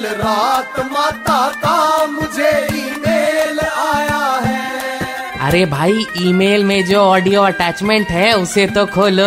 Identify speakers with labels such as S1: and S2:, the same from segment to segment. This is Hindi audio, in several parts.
S1: कल रात माता का मुझे ईमेल आया है।
S2: अरे भाई ईमेल में जो ऑडियो अटैचमेंट है उसे तो खोलो।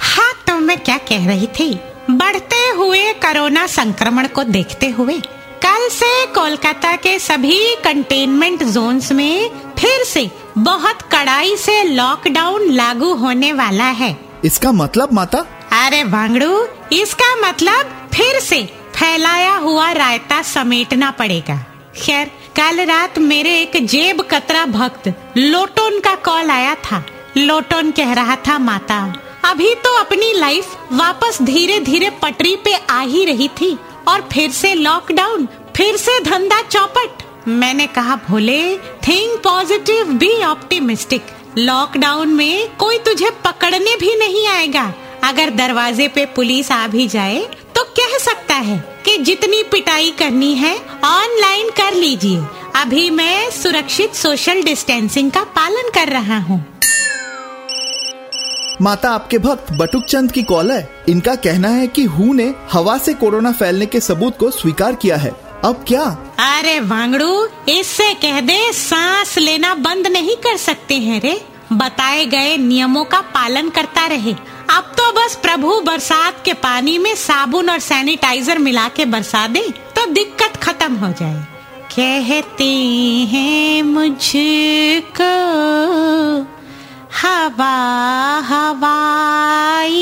S3: हाँ तो मैं क्या कह रही थी? बढ़ते हुए कोरोना संक्रमण को देखते हुए कल से कोलकाता के सभी कंटेनमेंट जोन्स में फिर से बहुत कड़ाई से लॉकडाउन लागू होने वाला है।
S4: इसका मतलब माता?
S3: अरे वांगड़ू इसका मतलब फिर से फैलाया हुआ रायता समेटना पड़ेगा। खैर, कल रात मेरे एक जेब कतरा भक्त, लोटोन का कॉल आया था। लोटोन कह रहा था, माता, अभी तो अपनी लाइफ वापस धीरे धीरे पटरी पे आ ही रही थी और फिर से लॉकडाउन, फिर से धंधा चौपट। मैंने कहा, Bhole, think positive, be optimistic. Lockdown में कोई तुझे पकड़ने भी नहीं आएगा। अगर दरवाजे पे पुलिस आ भी जाए जितनी पिटाई करनी है ऑनलाइन कर लीजिए। अभी मैं सुरक्षित सोशल डिस्टेंसिंग का पालन कर रहा हूँ।
S4: माता आपके भक्त बटुक चंद की कॉल है। इनका कहना है कि हु ने हवा से कोरोना फैलने के सबूत को स्वीकार किया है। अब क्या?
S3: अरे वांगड़ू इससे कह दे सांस लेना बंद नहीं कर सकते हैं रे। बताए गए नियमों का पालन करता रहे। अब तो बस प्रभु बरसात के पानी में साबुन और सैनिटाइजर मिला के बरसा दे तो दिक्कत खत्म हो जाए। कहते हैं मुझको, हवा, हवाई।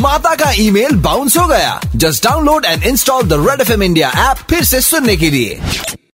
S5: माता का ईमेल बाउंस हो गया। Just download and install the red F M India app फिर से सुनने के लिए।